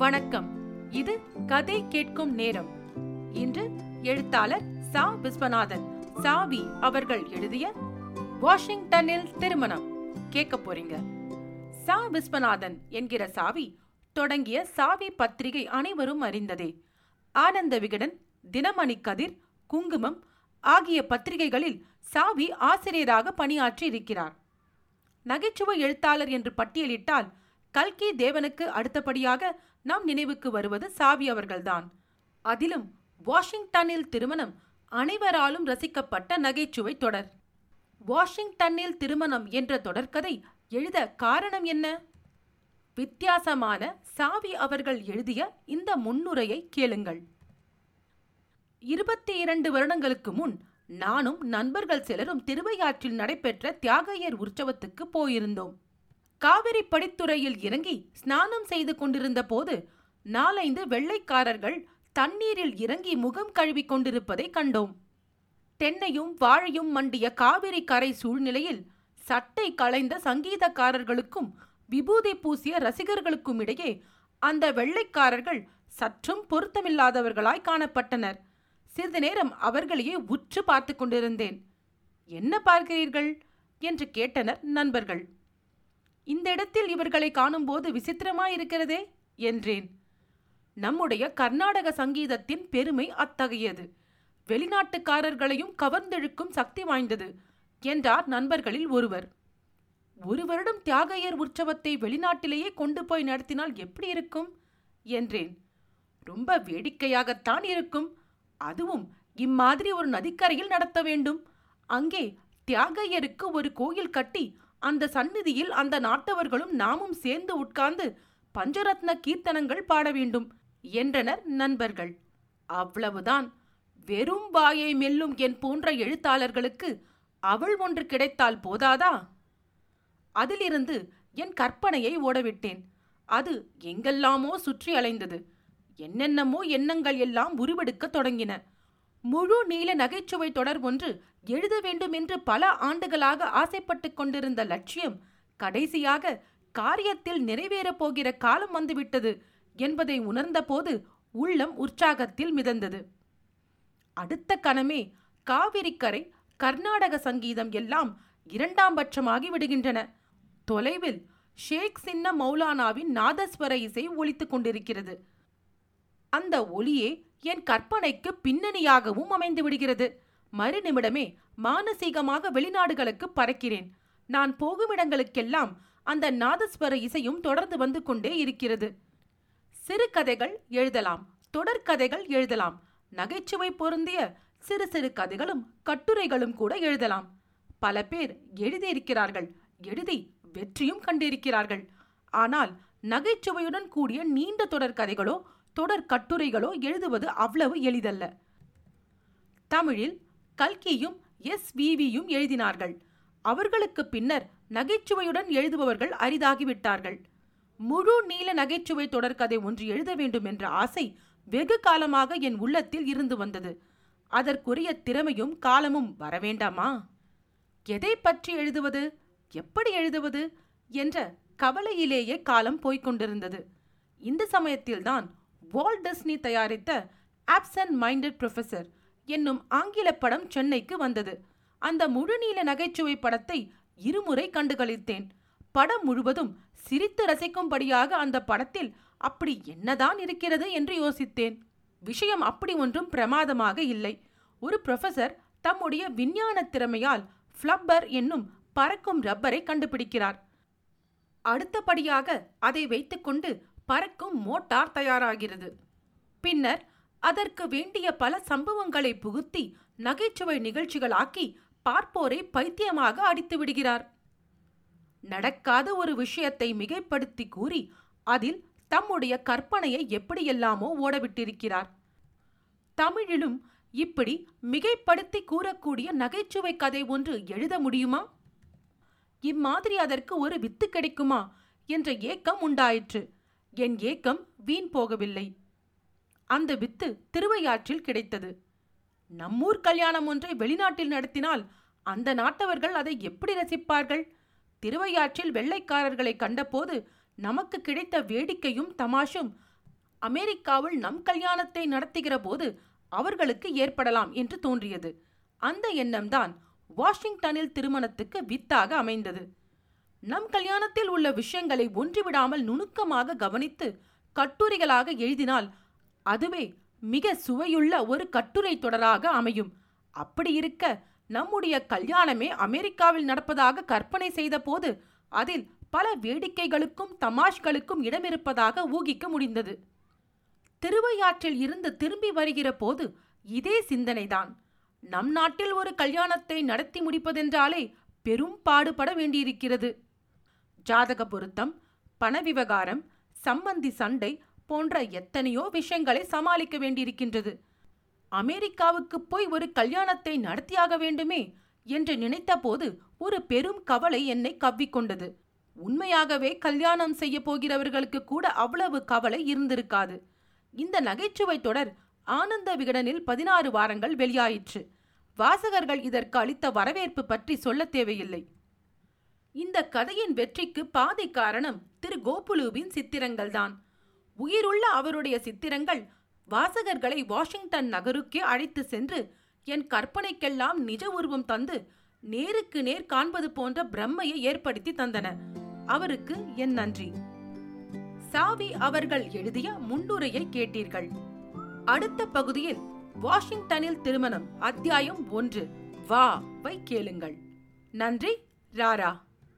வணக்கம். இது கதை கேட்கும் நேரம். இன்று எழுத்தாளர் சா. விஸ்வநாதன் சாவி அவர்கள் எழுதிய வாஷிங்டனில் திருமணம். கேட்க போறீங்க. சா. விஸ்வநாதன் என்கிற சாவி தொடங்கிய சாவி பத்திரிகை அனைவரும் அறிந்ததே. ஆனந்த விகடன் தினமணி கதிர் குங்குமம் ஆகிய பத்திரிகைகளில் சாவி ஆசிரியராக பணியாற்றி இருக்கிறார் நகைச்சுவை எழுத்தாளர் என்று பட்டியலிட்டால் கல்கி தேவனுக்கு அடுத்தபடியாக நம் நினைவுக்கு வருவது சாவி அவர்கள்தான். அதிலும் வாஷிங்டனில் திருமணம் அனைவராலும் ரசிக்கப்பட்ட நகைச்சுவை தொடர். வாஷிங்டனில் திருமணம் என்ற தொடர்கதை எழுத காரணம் என்ன? வித்தியாசமான சாவி அவர்கள் எழுதிய இந்த முன்னுரையை கேளுங்கள். இருபத்தி இரண்டு வருடங்களுக்கு முன் நானும் நண்பர்கள் சிலரும் திருவையாற்றில் நடைபெற்ற தியாகையர் உற்சவத்துக்கு போயிருந்தோம். காவிரி படித்துறையில் இறங்கி ஸ்நானம் செய்து கொண்டிருந்த போது நாலைந்து வெள்ளைக்காரர்கள் தண்ணீரில் இறங்கி முகம் கழுவி கொண்டிருப்பதை கண்டோம். தென்னையும் வாழையும் மண்டிய காவிரி கரை சூழ்நிலையில் சட்டை களைந்த சங்கீதக்காரர்களுக்கும் விபூதி பூசிய ரசிகர்களுக்கும் இடையே அந்த வெள்ளைக்காரர்கள் சற்றும் பொருத்தமில்லாதவர்களாய் காணப்பட்டனர். சிறிது நேரம் அவர்களையே உற்று பார்த்து கொண்டிருந்தேன். என்ன பார்க்கிறீர்கள்? என்று கேட்டனர் நண்பர்கள். இந்த இடத்தில் இவர்களை காணும்போது விசித்திரமாயிருக்கிறதே? என்றேன். நம்முடைய கர்நாடக சங்கீதத்தின் பெருமை அத்தகையது. வெளிநாட்டுக்காரர்களையும் கவர்ந்தெழுக்கும் சக்தி வாய்ந்தது என்றார் நண்பர்களில் ஒருவர். ஒரு வருடம் தியாகையர் உற்சவத்தை வெளிநாட்டிலேயே கொண்டு போய் நடத்தினால் எப்படி இருக்கும்? என்றேன். ரொம்ப வேடிக்கையாகத்தான் இருக்கும். அதுவும் இம்மாதிரி ஒரு நதிக்கரையில் நடத்த வேண்டும். அங்கே தியாகையருக்கு ஒரு கோயில் கட்டி அந்த சந்நிதியில் அந்த நாட்டவர்களும் நாமும் சேர்ந்து உட்கார்ந்து பஞ்சரத்ன கீர்த்தனங்கள் பாட வேண்டும் என்றனர் நண்பர்கள். அவ்வளவுதான். வெறும் வாயை மெல்லும் என் போன்ற எழுத்தாளர்களுக்கு அவள் ஒன்று கிடைத்தால் போதாதா? அதிலிருந்து என் கற்பனையை ஓடவிட்டேன். அது எங்கெல்லாமோ சுற்றி அலைந்தது. என்னென்னமோ எண்ணங்கள் எல்லாம் உருவெடுக்கத் தொடங்கின. முழு நீள நகைச்சுவை தொடர் ஒன்று எழுத வேண்டும் என்று பல ஆண்டுகளாக ஆசைப்பட்டுக் கொண்டிருந்த லட்சியம் கடைசியாக காரியத்தில் நிறைவேறப் போகிற காலம் வந்துவிட்டது என்பதை உணர்ந்தபோது உள்ளம் உற்சாகத்தில் மிதந்தது. அடுத்த கணமே காவிரிக்கரை கர்நாடக சங்கீதம் எல்லாம் இரண்டாம் பட்சமாகி விடுகின்றன. தொலைவில் ஷேக் சின்ன மௌலானாவின் நாதஸ்வர இசை ஒலித்து கொண்டிருக்கிறது. அந்த ஒலியே என் கற்பனைக்கு பின்னணியாகவும் அமைந்து விடுகிறது. மறுநிமிடமே மானசீகமாக வெளிநாடுகளுக்கு பறக்கிறேன். நான் போகும் இடங்களுக்கெல்லாம் அந்த நாதஸ்வர இசையும் தொடர்ந்து வந்து கொண்டே இருக்கிறது. சிறுகதைகள் எழுதலாம் தொடர்கதைகள் எழுதலாம் நகைச்சுவை பொருந்திய சிறு சிறு கதைகளும் கட்டுரைகளும் கூட எழுதலாம். பல பேர் எழுதியிருக்கிறார்கள் எழுதி வெற்றியும் கண்டிருக்கிறார்கள். ஆனால் நகைச்சுவையுடன் கூடிய நீண்ட தொடர் கதைகளோ தொடர் கட்டுரைகளோ எழுதுவது அவ்வளவு எளிதல்ல. தமிழில் கல்கியும் எஸ். விவியும் எழுதினார்கள். அவர்களுக்கு பின்னர் நகைச்சுவையுடன் எழுதுபவர்கள் அரிதாகிவிட்டார்கள். முழு நீள நகைச்சுவை தொடர்கதை ஒன்று எழுத வேண்டும் என்ற ஆசை வெகு காலமாக என் உள்ளத்தில் இருந்து வந்தது. அதற்குரிய திறமையும் காலமும் வரவேண்டாமா எதை பற்றி எழுதுவது? எப்படி எழுதுவது? என்ற கவலையிலேயே காலம் போய்க் கொண்டிருந்தது. இந்த சமயத்தில்தான் வால் டிஸ்னி தயாரித்த ஆப்சன்ட் மைண்டட் ப்ரொஃபஸர் என்னும் ஆங்கில படம் சென்னைக்கு வந்தது. அந்த முழுநீள நகைச்சுவை படத்தை இருமுறை கண்டுகளித்தேன். படம் முழுவதும் சிரித்து ரசிக்கும்படியாக அந்த படத்தில் அப்படி என்னதான் இருக்கிறது என்று யோசித்தேன். விஷயம் அப்படி ஒன்றும் பிரமாதமாக இல்லை. ஒரு ப்ரொஃபசர் தம்முடைய விஞ்ஞான திறமையால் ஃப்ளப்பர் என்னும் பறக்கும் ரப்பரை கண்டுபிடிக்கிறார். அடுத்தபடியாக அதை வைத்துக்கொண்டு பறக்கும் மோட்டார் தயாராகிறது. பின்னர் அதற்கு வேண்டிய பல சம்பவங்களை புகுத்தி நகைச்சுவை நிகழ்ச்சிகளாக்கி பார்ப்போரை பைத்தியமாக அடித்து விடுகிறார். நடக்காத ஒரு விஷயத்தை மிகைப்படுத்தி கூறி அதில் தம்முடைய கற்பனையை எப்படியெல்லாமோ ஓடவிட்டிருக்கிறார். தமிழிலும் இப்படி மிகைப்படுத்தி கூறக்கூடிய நகைச்சுவை கதை ஒன்று எழுத முடியுமா? இம்மாதிரி அதற்கு ஒரு வித்து கிடைக்குமா? என்ற ஏக்கம் உண்டாயிற்று. என் ஏக்கம் வீண் போகவில்லை. அந்த வித்து திருவையாற்றில் கிடைத்தது. நம்மூர் கல்யாணம் ஒன்றை வெளிநாட்டில் நடத்தினால் அந்த நாட்டவர்கள் அதை எப்படி ரசிப்பார்கள்? திருவையாற்றில் வெள்ளைக்காரர்களை கண்டபோது நமக்கு கிடைத்த வேடிக்கையும் தமாஷும் அமெரிக்காவில் நம் கல்யாணத்தை நடத்துகிற போது அவர்களுக்கு ஏற்படலாம் என்று தோன்றியது. அந்த எண்ணம்தான் வாஷிங்டனில் திருமணத்துக்கு வித்தாக அமைந்தது. நம் கல்யாணத்தில் உள்ள விஷயங்களை ஒன்றிவிடாமல் நுணுக்கமாக கவனித்து கட்டுரைகளாக எழுதினால் அதுவே மிக சுவையுள்ள ஒரு கட்டுரை தொடராக அமையும். அப்படி இருக்க நம்முடைய கல்யாணமே அமெரிக்காவில் நடப்பதாக கற்பனை செய்தபோது அதில் பல வேடிக்கைகளுக்கும் தமாஷ்களுக்கும் இடமிருப்பதாக ஊகிக்க முடிந்தது. திருவையாற்றில் இருந்து திரும்பி வருகிற போது இதே சிந்தனைதான். நம் நாட்டில் ஒரு கல்யாணத்தை நடத்தி முடிப்பதென்றாலே பெரும் பாடுபட வேண்டியிருக்கிறது. ஜாதக பொருத்தம் பண விவகாரம் சம்பந்தி சண்டை போன்ற எத்தனையோ விஷயங்களை சமாளிக்க வேண்டியிருக்கின்றது. அமெரிக்காவுக்கு போய் ஒரு கல்யாணத்தை நடத்தியாக வேண்டுமே என்று நினைத்தபோது ஒரு பெரும் கவலை என்னை கவ்விக்கொண்டது. உண்மையாகவே கல்யாணம் செய்ய போகிறவர்களுக்கு கூட அவ்வளவு கவலை இருந்திருக்காது. இந்த நகைச்சுவை தொடர் ஆனந்த விகடனில் பதினாறு வாரங்கள் வெளியாயிற்று. வாசகர்கள் இதற்கு அளித்த வரவேற்பு பற்றி சொல்ல தேவையில்லை. இந்த கதையின் வெற்றிக்கு பாதி காரணம் திரு கோபுலுவின் சித்திரங்கள்தான். உயிருள்ள அவருடைய சித்திரங்கள் வாசகர்களை வாஷிங்டன் நகருக்கே அழைத்து சென்று என் கற்பனைக்கெல்லாம் நிஜ உருவம் தந்து நேருக்கு நேர் காண்பது போன்ற பிரம்மையை ஏற்படுத்தி தந்தன. அவருக்கு என் நன்றி. சாவி அவர்கள் எழுதிய முன்னுரையை கேட்டீர்கள். அடுத்த பகுதியில் வாஷிங்டனில் திருமணம் அத்தியாயம் ஒன்று. வா வை கேளுங்கள். நன்றி ராரா.